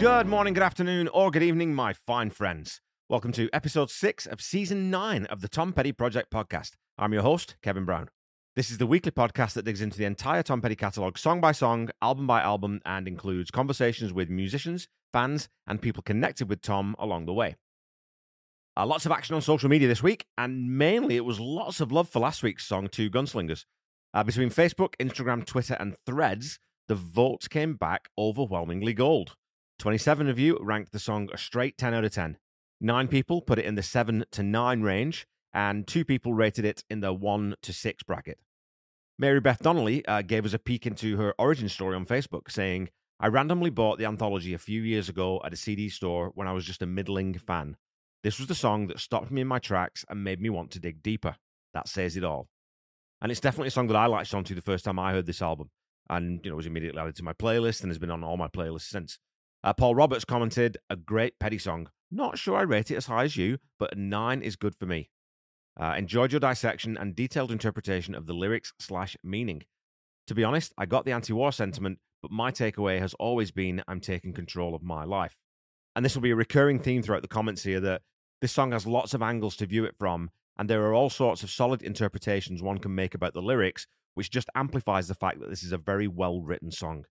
Good morning, good afternoon, or good evening, my fine friends. Welcome to episode six of season nine of the Tom Petty Project podcast. I'm your host, Kevin Brown. This is the weekly podcast that digs into the entire Tom Petty catalogue, song by song, album by album, and includes conversations with musicians, fans, and people connected with Tom along the way. Uh, lots of action on social media this week, and mainly it was lots of love for last week's song, Two Gunslingers. Uh, between Facebook, Instagram, Twitter, and threads, the votes came back overwhelmingly gold. 27 of you ranked the song a straight 10 out of 10. Nine people put it in the 7 to 9 range, and two people rated it in the 1 to 6 bracket. Mary Beth Donnelly uh, gave us a peek into her origin story on Facebook, saying, I randomly bought the anthology a few years ago at a CD store when I was just a middling fan. This was the song that stopped me in my tracks and made me want to dig deeper. That says it all. And it's definitely a song that I latched onto the first time I heard this album. And, you know, was immediately added to my playlist and has been on all my playlists since. Uh, Paul Roberts commented, a great Petty song. Not sure I rate it as high as you, but a nine is good for me. Uh, enjoyed your dissection and detailed interpretation of the lyrics slash meaning. To be honest, I got the anti-war sentiment, but my takeaway has always been I'm taking control of my life. And this will be a recurring theme throughout the comments here that this song has lots of angles to view it from, and there are all sorts of solid interpretations one can make about the lyrics, which just amplifies the fact that this is a very well written song.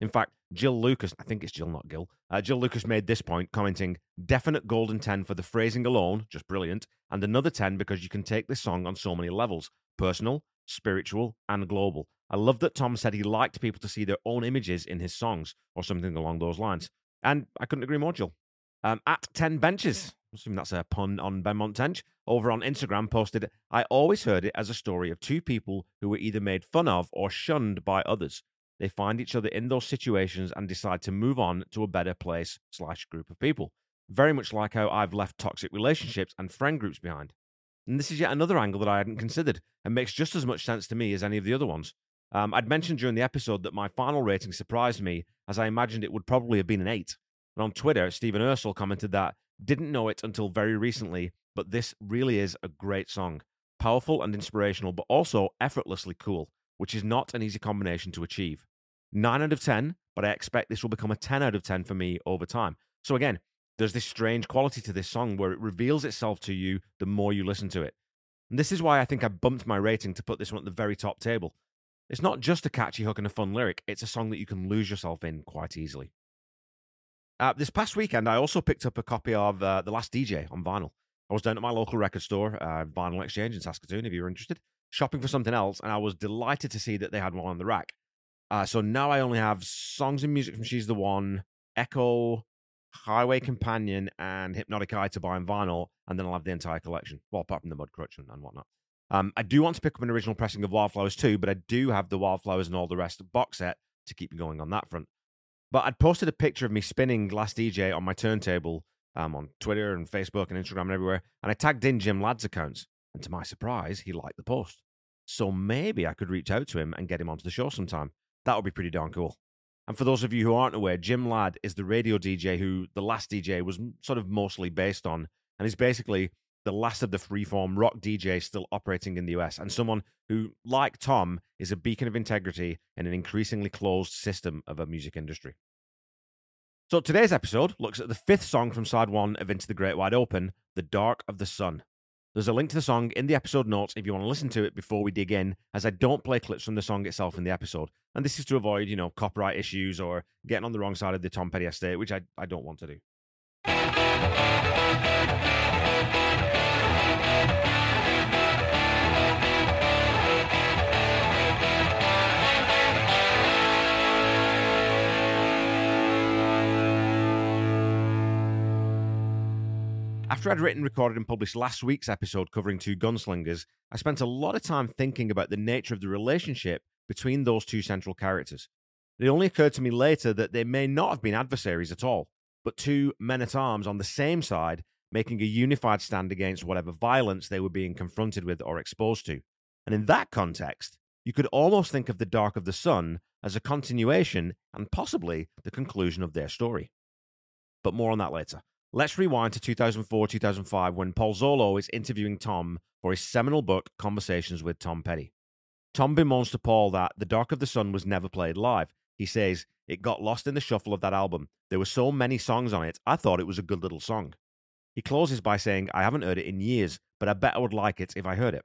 In fact, Jill Lucas, I think it's Jill, not Gil, uh, Jill Lucas made this point, commenting, definite golden 10 for the phrasing alone, just brilliant, and another 10 because you can take this song on so many levels personal, spiritual, and global. I love that Tom said he liked people to see their own images in his songs, or something along those lines. And I couldn't agree more, Jill. Um, at 10 Benches, I assume that's a pun on Benmont Tench, over on Instagram posted, I always heard it as a story of two people who were either made fun of or shunned by others. They find each other in those situations and decide to move on to a better place slash group of people. Very much like how I've left toxic relationships and friend groups behind. And this is yet another angle that I hadn't considered and makes just as much sense to me as any of the other ones. Um, I'd mentioned during the episode that my final rating surprised me, as I imagined it would probably have been an 8. And on Twitter, Stephen Ursel commented that didn't know it until very recently, but this really is a great song. Powerful and inspirational, but also effortlessly cool, which is not an easy combination to achieve. 9 out of 10, but I expect this will become a 10 out of 10 for me over time. So again, there's this strange quality to this song where it reveals itself to you the more you listen to it. And this is why I think I bumped my rating to put this one at the very top table. It's not just a catchy hook and a fun lyric, it's a song that you can lose yourself in quite easily. Uh, this past weekend, I also picked up a copy of uh, The Last DJ on vinyl. I was down at my local record store, uh, Vinyl Exchange in Saskatoon, if you're interested, shopping for something else, and I was delighted to see that they had one on the rack. Uh, so now I only have songs and music from She's the One, Echo, Highway Companion, and Hypnotic Eye to buy on vinyl, and then I'll have the entire collection. Well, apart from the Mudcrutch and, and whatnot. Um, I do want to pick up an original pressing of Wildflowers too, but I do have the Wildflowers and all the rest box set to keep me going on that front. But I'd posted a picture of me spinning Last DJ on my turntable um, on Twitter and Facebook and Instagram and everywhere, and I tagged in Jim Ladd's accounts. And to my surprise, he liked the post. So maybe I could reach out to him and get him onto the show sometime. That would be pretty darn cool. And for those of you who aren't aware, Jim Ladd is the radio DJ who the last DJ was sort of mostly based on, and he's basically the last of the freeform rock DJs still operating in the US, and someone who, like Tom, is a beacon of integrity in an increasingly closed system of a music industry. So today's episode looks at the fifth song from side one of Into the Great Wide Open, The Dark of the Sun. There's a link to the song in the episode notes if you want to listen to it before we dig in, as I don't play clips from the song itself in the episode. And this is to avoid, you know, copyright issues or getting on the wrong side of the Tom Petty estate, which I, I don't want to do. After I'd written, recorded, and published last week's episode covering two gunslingers, I spent a lot of time thinking about the nature of the relationship between those two central characters. It only occurred to me later that they may not have been adversaries at all, but two men at arms on the same side making a unified stand against whatever violence they were being confronted with or exposed to. And in that context, you could almost think of The Dark of the Sun as a continuation and possibly the conclusion of their story. But more on that later. Let's rewind to 2004 2005 when Paul Zollo is interviewing Tom for his seminal book, Conversations with Tom Petty. Tom bemoans to Paul that The Dark of the Sun was never played live. He says, It got lost in the shuffle of that album. There were so many songs on it, I thought it was a good little song. He closes by saying, I haven't heard it in years, but I bet I would like it if I heard it.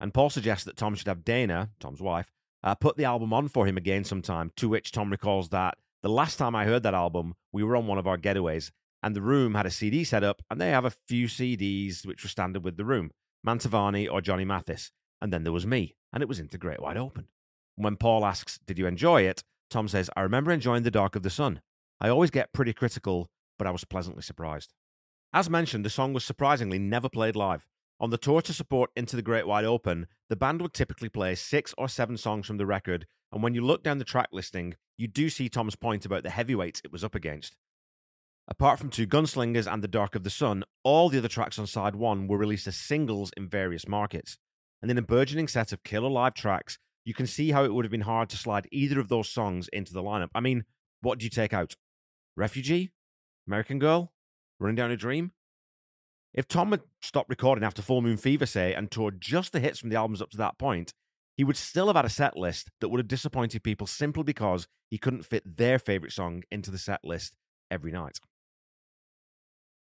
And Paul suggests that Tom should have Dana, Tom's wife, uh, put the album on for him again sometime, to which Tom recalls that the last time I heard that album, we were on one of our getaways, and the room had a CD set up, and they have a few CDs which were standard with the room Mantovani or Johnny Mathis. And then there was me, and it was into Great Wide Open. When Paul asks, Did you enjoy it? Tom says, I remember enjoying The Dark of the Sun. I always get pretty critical, but I was pleasantly surprised. As mentioned, the song was surprisingly never played live. On the tour to support Into the Great Wide Open, the band would typically play six or seven songs from the record, and when you look down the track listing, you do see Tom's point about the heavyweights it was up against. Apart from Two Gunslingers and The Dark of the Sun, all the other tracks on side one were released as singles in various markets. And in a burgeoning set of killer live tracks, you can see how it would have been hard to slide either of those songs into the lineup. I mean, what do you take out? Refugee? American Girl? Running Down a Dream? If Tom had stopped recording after Full Moon Fever, say, and toured just the hits from the albums up to that point, he would still have had a set list that would have disappointed people simply because he couldn't fit their favourite song into the set list every night.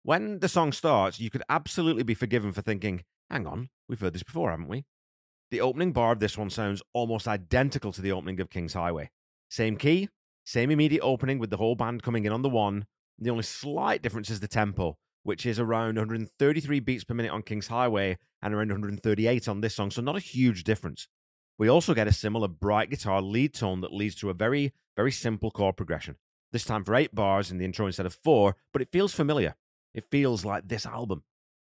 When the song starts, you could absolutely be forgiven for thinking, hang on, we've heard this before, haven't we? The opening bar of this one sounds almost identical to the opening of King's Highway. Same key, same immediate opening with the whole band coming in on the one. The only slight difference is the tempo, which is around 133 beats per minute on King's Highway and around 138 on this song, so not a huge difference. We also get a similar bright guitar lead tone that leads to a very, very simple chord progression. This time for eight bars in the intro instead of four, but it feels familiar. It feels like this album.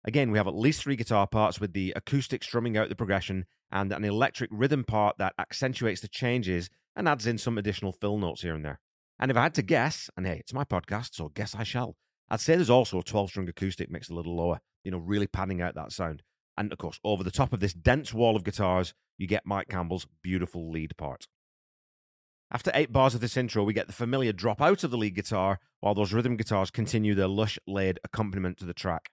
Again, we have at least three guitar parts with the acoustic strumming out the progression and an electric rhythm part that accentuates the changes and adds in some additional fill notes here and there. And if I had to guess, and hey, it's my podcast, so guess I shall, I'd say there's also a 12 string acoustic mixed a little lower, you know, really padding out that sound. And of course, over the top of this dense wall of guitars, you get Mike Campbell's beautiful lead part. After eight bars of this intro, we get the familiar drop out of the lead guitar while those rhythm guitars continue their lush laid accompaniment to the track.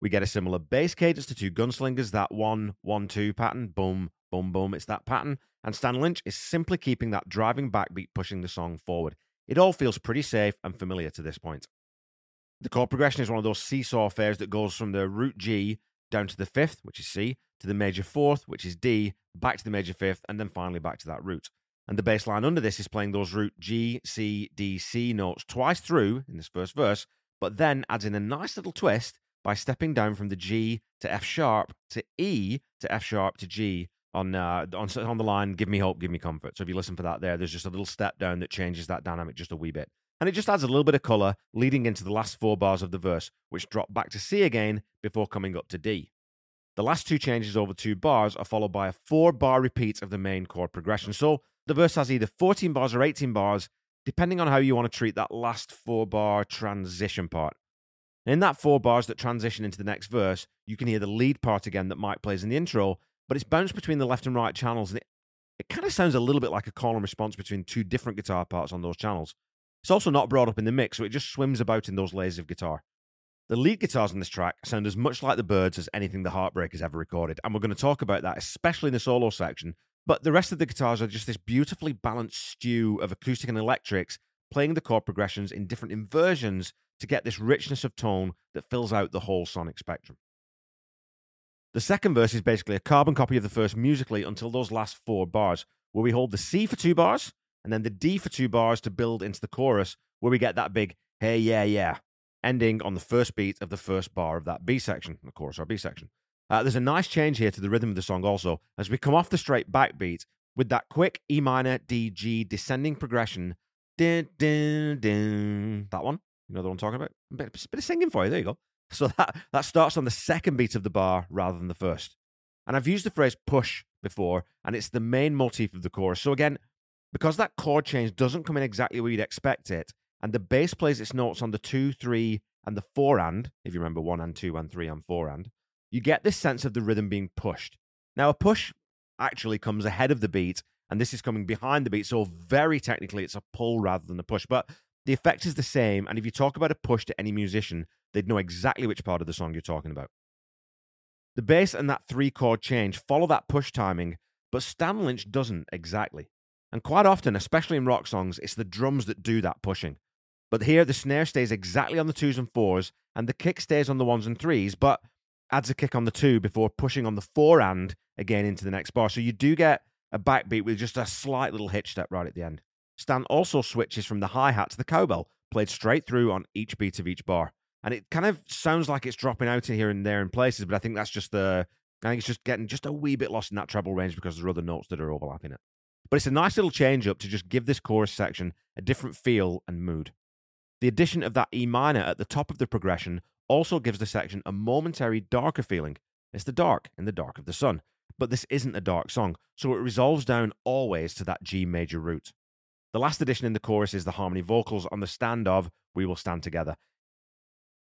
We get a similar bass cadence to Two Gunslingers, that one, one, two pattern, boom, boom, boom. It's that pattern. And Stan Lynch is simply keeping that driving backbeat pushing the song forward. It all feels pretty safe and familiar to this point. The chord progression is one of those seesaw affairs that goes from the root G down to the fifth, which is C, to the major fourth, which is D, back to the major fifth, and then finally back to that root. And the bass line under this is playing those root G, C, D, C notes twice through in this first verse, but then adds in a nice little twist by stepping down from the G to F sharp to E to F sharp to G on uh, on on the line. Give me hope, give me comfort. So if you listen for that, there, there's just a little step down that changes that dynamic just a wee bit, and it just adds a little bit of color leading into the last four bars of the verse, which drop back to C again before coming up to D. The last two changes over two bars are followed by a four bar repeat of the main chord progression. So the verse has either 14 bars or 18 bars, depending on how you want to treat that last four bar transition part. in that four bars that transition into the next verse, you can hear the lead part again that Mike plays in the intro, but it's bounced between the left and right channels, and it, it kind of sounds a little bit like a call and response between two different guitar parts on those channels. It's also not brought up in the mix, so it just swims about in those layers of guitar. The lead guitars on this track sound as much like the Byrds as anything the Heartbreakers ever recorded, and we're going to talk about that, especially in the solo section. But the rest of the guitars are just this beautifully balanced stew of acoustic and electrics, playing the chord progressions in different inversions to get this richness of tone that fills out the whole sonic spectrum. The second verse is basically a carbon copy of the first musically until those last four bars, where we hold the C for two bars and then the D for two bars to build into the chorus, where we get that big, hey, yeah, yeah, ending on the first beat of the first bar of that B section, the chorus or B section. Uh, there's a nice change here to the rhythm of the song also, as we come off the straight backbeat with that quick E minor, D, G descending progression. Dun, dun, dun. That one, you know the one I'm talking about? A bit, a bit of singing for you, there you go. So that, that starts on the second beat of the bar rather than the first. And I've used the phrase push before, and it's the main motif of the chorus. So again, because that chord change doesn't come in exactly where you'd expect it, and the bass plays its notes on the two, three, and the four and, if you remember one and two and three and four and, you get this sense of the rhythm being pushed. Now, a push actually comes ahead of the beat, and this is coming behind the beat, so very technically it's a pull rather than a push. But the effect is the same, and if you talk about a push to any musician, they'd know exactly which part of the song you're talking about. The bass and that three chord change follow that push timing, but Stan Lynch doesn't exactly. And quite often, especially in rock songs, it's the drums that do that pushing. But here, the snare stays exactly on the twos and fours, and the kick stays on the ones and threes, but adds a kick on the two before pushing on the four and again into the next bar. So you do get a backbeat with just a slight little hitch step right at the end. Stan also switches from the hi hat to the cowbell, played straight through on each beat of each bar. And it kind of sounds like it's dropping out here and there in places, but I think that's just the. I think it's just getting just a wee bit lost in that treble range because there are other notes that are overlapping it. But it's a nice little change up to just give this chorus section a different feel and mood. The addition of that E minor at the top of the progression also gives the section a momentary darker feeling. It's the dark in the dark of the sun. But this isn't a dark song, so it resolves down always to that G major root. The last addition in the chorus is the harmony vocals on the stand of We Will Stand Together.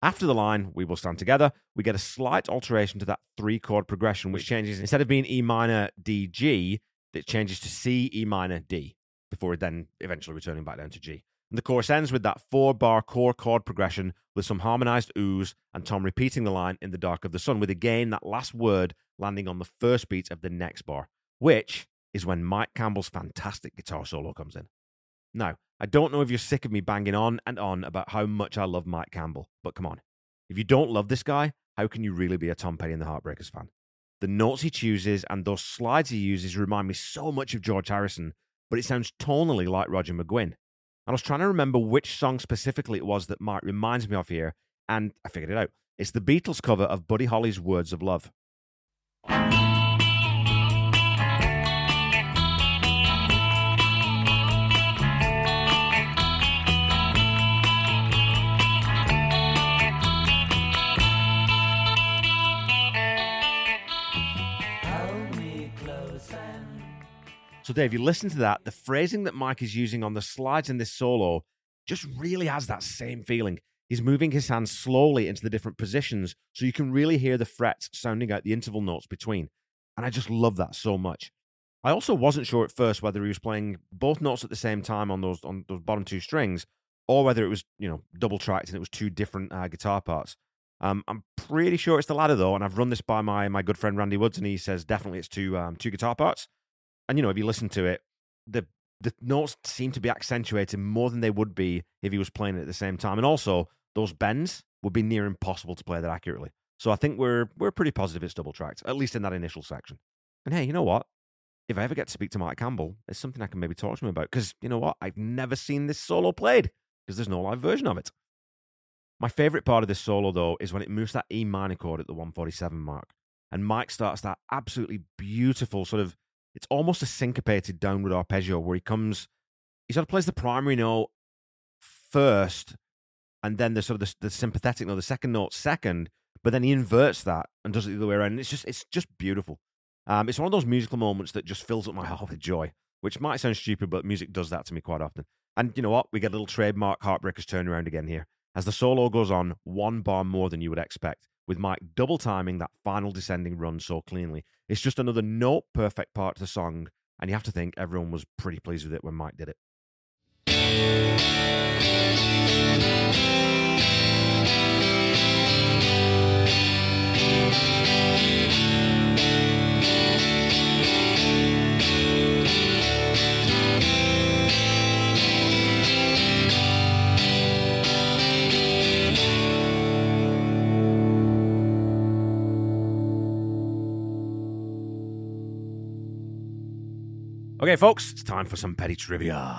After the line, We Will Stand Together, we get a slight alteration to that three chord progression, which changes instead of being E minor, D, G, it changes to C, E minor, D, before then eventually returning back down to G. And the chorus ends with that four bar core chord progression with some harmonized oohs and Tom repeating the line in the dark of the sun, with again that last word landing on the first beat of the next bar, which is when Mike Campbell's fantastic guitar solo comes in. Now, I don't know if you're sick of me banging on and on about how much I love Mike Campbell, but come on. If you don't love this guy, how can you really be a Tom Petty and the Heartbreakers fan? The notes he chooses and those slides he uses remind me so much of George Harrison, but it sounds tonally like Roger McGuinn. I was trying to remember which song specifically it was that Mike reminds me of here, and I figured it out. It's the Beatles cover of Buddy Holly's Words of Love. Dave, you listen to that, the phrasing that Mike is using on the slides in this solo just really has that same feeling. He's moving his hands slowly into the different positions so you can really hear the frets sounding out the interval notes between. And I just love that so much. I also wasn't sure at first whether he was playing both notes at the same time on those on those bottom two strings, or whether it was you know double tracked and it was two different uh, guitar parts. Um, I'm pretty sure it's the latter though, and I've run this by my my good friend Randy Woods, and he says definitely it's two um, two guitar parts and you know, if you listen to it, the the notes seem to be accentuated more than they would be if he was playing it at the same time. And also, those bends would be near impossible to play that accurately. So I think we're we're pretty positive it's double tracked, at least in that initial section. And hey, you know what? If I ever get to speak to Mike Campbell, it's something I can maybe talk to him about. Because you know what? I've never seen this solo played because there's no live version of it. My favorite part of this solo, though, is when it moves that E minor chord at the 147 mark. And Mike starts that absolutely beautiful sort of it's almost a syncopated downward arpeggio where he comes, he sort of plays the primary note first, and then the sort of the, the sympathetic note, the second note second, but then he inverts that and does it the other way around. And it's just it's just beautiful. Um, it's one of those musical moments that just fills up my heart with joy, which might sound stupid, but music does that to me quite often. And you know what? We get a little trademark Heartbreakers turnaround again here. As the solo goes on, one bar more than you would expect with Mike double timing that final descending run so cleanly. It's just another note perfect part of the song, and you have to think everyone was pretty pleased with it when Mike did it. Okay, folks, it's time for some petty trivia.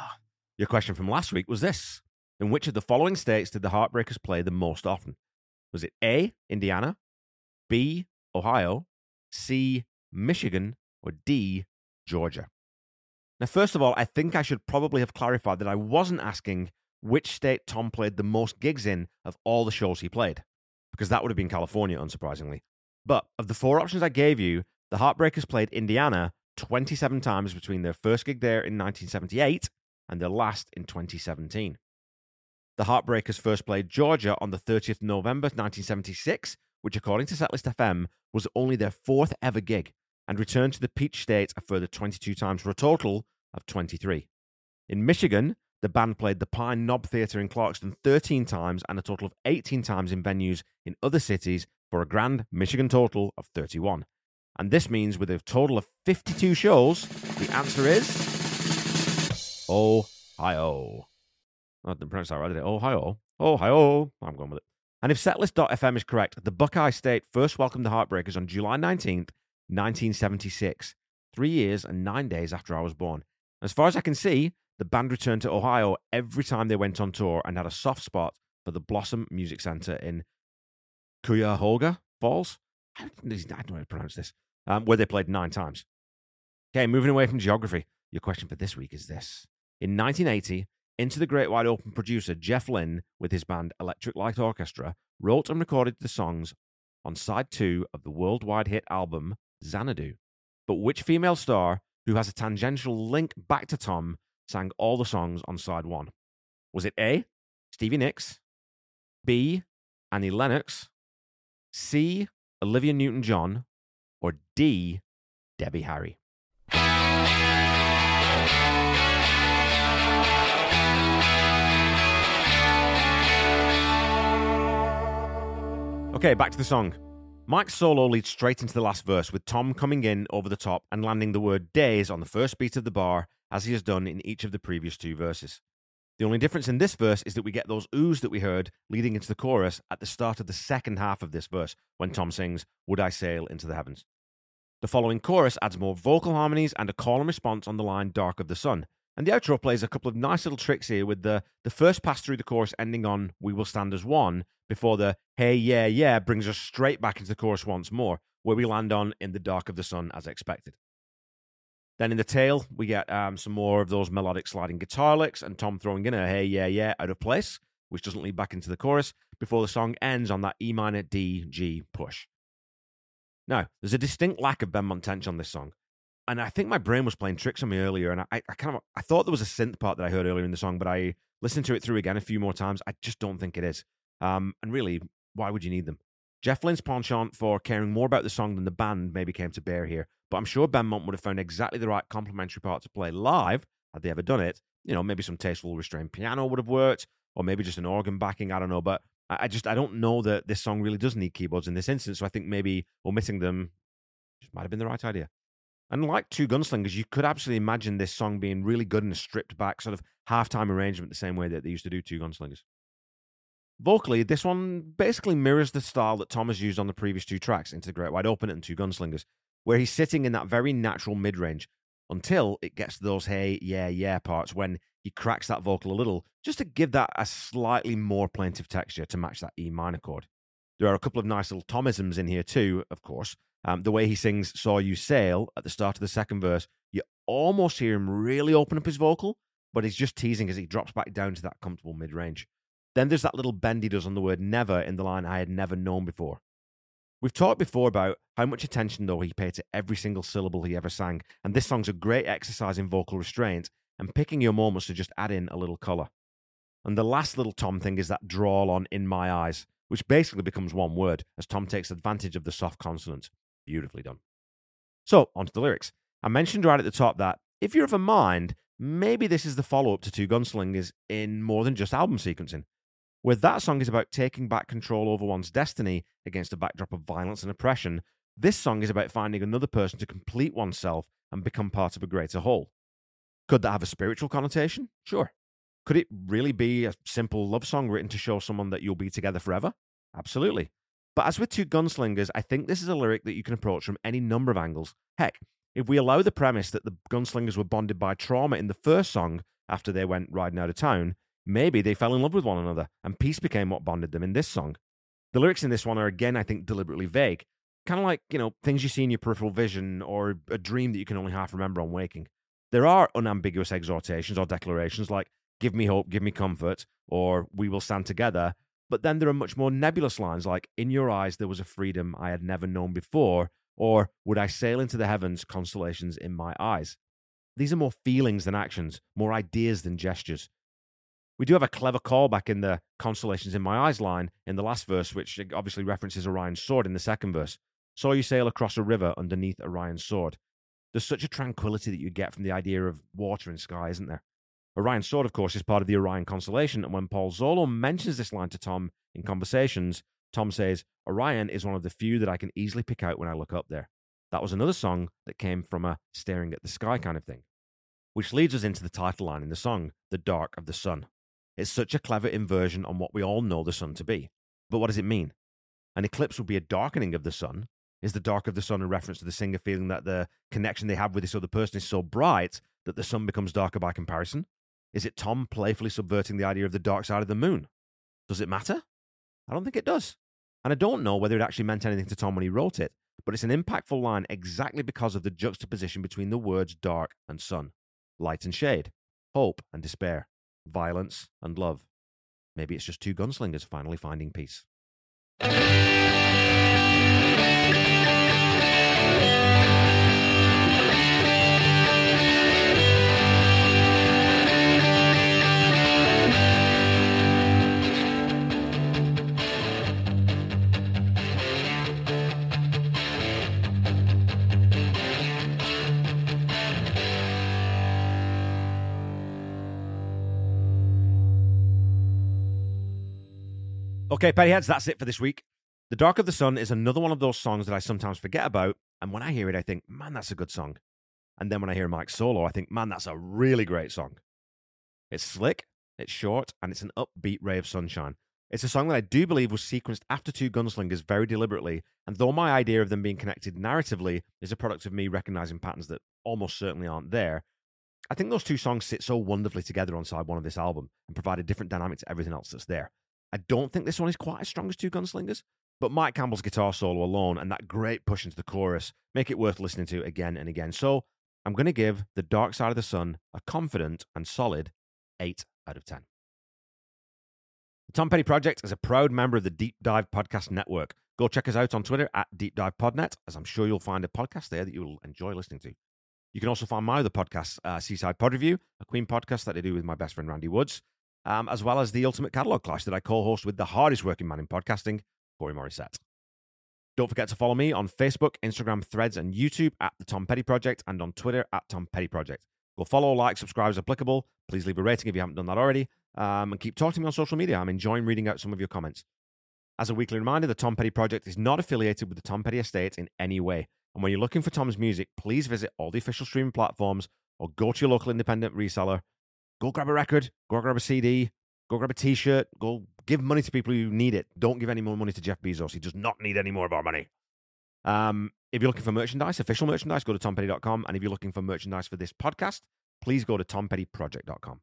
Your question from last week was this In which of the following states did the Heartbreakers play the most often? Was it A, Indiana, B, Ohio, C, Michigan, or D, Georgia? Now, first of all, I think I should probably have clarified that I wasn't asking which state Tom played the most gigs in of all the shows he played, because that would have been California, unsurprisingly. But of the four options I gave you, the Heartbreakers played Indiana 27 times between their first gig there in 1978 and their last in 2017. The Heartbreakers first played Georgia on the 30th November 1976, which, according to Setlist FM, was only their fourth ever gig, and returned to the Peach State a further 22 times for a total of 23. In Michigan, the band played the Pine Knob Theatre in Clarkston 13 times and a total of 18 times in venues in other cities for a grand Michigan total of 31. And this means with a total of 52 shows, the answer is Ohio. I didn't pronounce that right, did it? Ohio. Ohio. I'm going with it. And if setlist.fm is correct, the Buckeye State first welcomed the Heartbreakers on July 19th, 1976, three years and nine days after I was born. As far as I can see, the band returned to Ohio every time they went on tour and had a soft spot for the Blossom Music Center in Cuyahoga Falls. I don't know how to pronounce this, um, where they played nine times. Okay, moving away from geography. Your question for this week is this. In 1980, Into the Great Wide Open producer Jeff Lynne, with his band Electric Light Orchestra, wrote and recorded the songs on side two of the worldwide hit album Xanadu. But which female star, who has a tangential link back to Tom, sang all the songs on side one? Was it A, Stevie Nicks, B, Annie Lennox, C, Olivia Newton John, or D, Debbie Harry? Okay, back to the song. Mike's solo leads straight into the last verse, with Tom coming in over the top and landing the word days on the first beat of the bar, as he has done in each of the previous two verses. The only difference in this verse is that we get those oohs that we heard leading into the chorus at the start of the second half of this verse, when Tom sings, Would I Sail into the Heavens? The following chorus adds more vocal harmonies and a call and response on the line Dark of the Sun. And the outro plays a couple of nice little tricks here with the, the first pass through the chorus ending on We Will Stand as One before the Hey, yeah, yeah brings us straight back into the chorus once more, where we land on In the Dark of the Sun as expected. Then in the tail, we get um, some more of those melodic sliding guitar licks and Tom throwing in a Hey, yeah, yeah out of place, which doesn't lead back into the chorus before the song ends on that E minor D G push. Now, there's a distinct lack of Benmont Tench on this song and I think my brain was playing tricks on me earlier, and I, I kind of I thought there was a synth part that I heard earlier in the song, but I listened to it through again a few more times. I just don't think it is. Um, and really, why would you need them? Jeff Lynne's penchant for caring more about the song than the band maybe came to bear here, but I'm sure Benmont would have found exactly the right complementary part to play live had they ever done it. You know, maybe some tasteful restrained piano would have worked, or maybe just an organ backing. I don't know, but I just I don't know that this song really does need keyboards in this instance. So I think maybe omitting them just might have been the right idea. And like Two Gunslingers, you could absolutely imagine this song being really good in a stripped back sort of halftime arrangement, the same way that they used to do Two Gunslingers. Vocally, this one basically mirrors the style that Tom has used on the previous two tracks, Into the Great Wide Open and Two Gunslingers, where he's sitting in that very natural mid range until it gets to those hey, yeah, yeah parts when he cracks that vocal a little, just to give that a slightly more plaintive texture to match that E minor chord. There are a couple of nice little Tomisms in here too, of course, um, the way he sings Saw You Sail at the start of the second verse, you almost hear him really open up his vocal, but he's just teasing as he drops back down to that comfortable mid range. Then there's that little bend he does on the word never in the line I had never known before. We've talked before about how much attention, though, he paid to every single syllable he ever sang, and this song's a great exercise in vocal restraint and picking your moments to just add in a little colour. And the last little Tom thing is that drawl on In My Eyes, which basically becomes one word as Tom takes advantage of the soft consonant. Beautifully done. So, on to the lyrics. I mentioned right at the top that if you're of a mind, maybe this is the follow up to Two Gunslingers in more than just album sequencing. Where that song is about taking back control over one's destiny against a backdrop of violence and oppression, this song is about finding another person to complete oneself and become part of a greater whole. Could that have a spiritual connotation? Sure. Could it really be a simple love song written to show someone that you'll be together forever? Absolutely. But as with Two Gunslingers, I think this is a lyric that you can approach from any number of angles. Heck, if we allow the premise that the gunslingers were bonded by trauma in the first song after they went riding out of town, maybe they fell in love with one another and peace became what bonded them in this song. The lyrics in this one are again, I think, deliberately vague. Kind of like, you know, things you see in your peripheral vision or a dream that you can only half remember on waking. There are unambiguous exhortations or declarations like, give me hope, give me comfort, or we will stand together, but then there are much more nebulous lines like, In your eyes, there was a freedom I had never known before, or Would I sail into the heavens, constellations in my eyes? These are more feelings than actions, more ideas than gestures. We do have a clever callback in the constellations in my eyes line in the last verse, which eh, obviously references Orion's sword in the second verse. Saw you sail across a river underneath Orion's sword. There's such a tranquility that you get from the idea of water and sky, isn't there? Orion's sword, of course, is part of the Orion constellation. And when Paul Zollo mentions this line to Tom in conversations, Tom says, Orion is one of the few that I can easily pick out when I look up there. That was another song that came from a staring at the sky kind of thing. which leads us into the title line in the song, The Dark of the Sun. It's such a clever inversion on what we all know the sun to be. But what does it mean? An eclipse would be a darkening of the sun. Is the dark of the sun a reference to the singer feeling that the connection they have with this other person is so bright that the sun becomes darker by comparison? Is it Tom playfully subverting the idea of the dark side of the moon? Does it matter? I don't think it does. And I don't know whether it actually meant anything to Tom when he wrote it, but it's an impactful line exactly because of the juxtaposition between the words dark and sun, light and shade, hope and despair, violence and love. Maybe it's just two gunslingers finally finding peace. Okay, Pettyheads, that's it for this week. The Dark of the Sun is another one of those songs that I sometimes forget about. And when I hear it, I think, man, that's a good song. And then when I hear Mike solo, I think, man, that's a really great song. It's slick, it's short, and it's an upbeat ray of sunshine. It's a song that I do believe was sequenced after Two Gunslingers very deliberately. And though my idea of them being connected narratively is a product of me recognizing patterns that almost certainly aren't there, I think those two songs sit so wonderfully together on side one of this album and provide a different dynamic to everything else that's there. I don't think this one is quite as strong as Two Gunslingers, but Mike Campbell's guitar solo alone and that great push into the chorus make it worth listening to again and again. So I'm going to give The Dark Side of the Sun a confident and solid 8 out of 10. The Tom Petty Project is a proud member of the Deep Dive Podcast Network. Go check us out on Twitter at Deep Dive Podnet, as I'm sure you'll find a podcast there that you'll enjoy listening to. You can also find my other podcast, uh, Seaside Pod Review, a Queen podcast that I do with my best friend Randy Woods um, as well as the Ultimate Catalog Clash that I co host with the hardest working man in podcasting, Corey Morissette. Don't forget to follow me on Facebook, Instagram, Threads, and YouTube at The Tom Petty Project and on Twitter at Tom Petty Project. Go follow, like, subscribe as applicable. Please leave a rating if you haven't done that already. Um, and keep talking to me on social media. I'm enjoying reading out some of your comments. As a weekly reminder, the Tom Petty Project is not affiliated with the Tom Petty Estate in any way. And when you're looking for Tom's music, please visit all the official streaming platforms or go to your local independent reseller Go grab a record, go grab a CD, go grab a t shirt, go give money to people who need it. Don't give any more money to Jeff Bezos. He does not need any more of our money. Um, if you're looking for merchandise, official merchandise, go to tompetty.com. And if you're looking for merchandise for this podcast, please go to tompettyproject.com.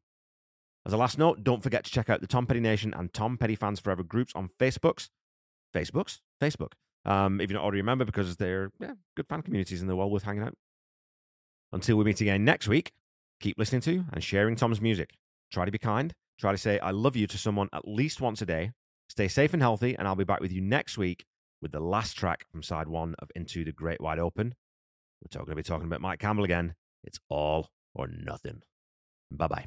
As a last note, don't forget to check out the Tom Petty Nation and Tom Petty Fans Forever groups on Facebooks. Facebooks? Facebook. Um, if you're not already a member, because they're yeah, good fan communities and they're well worth hanging out. Until we meet again next week, Keep listening to and sharing Tom's music. Try to be kind. Try to say, I love you to someone at least once a day. Stay safe and healthy, and I'll be back with you next week with the last track from side one of Into the Great Wide Open. We're going to be talking about Mike Campbell again. It's all or nothing. Bye bye.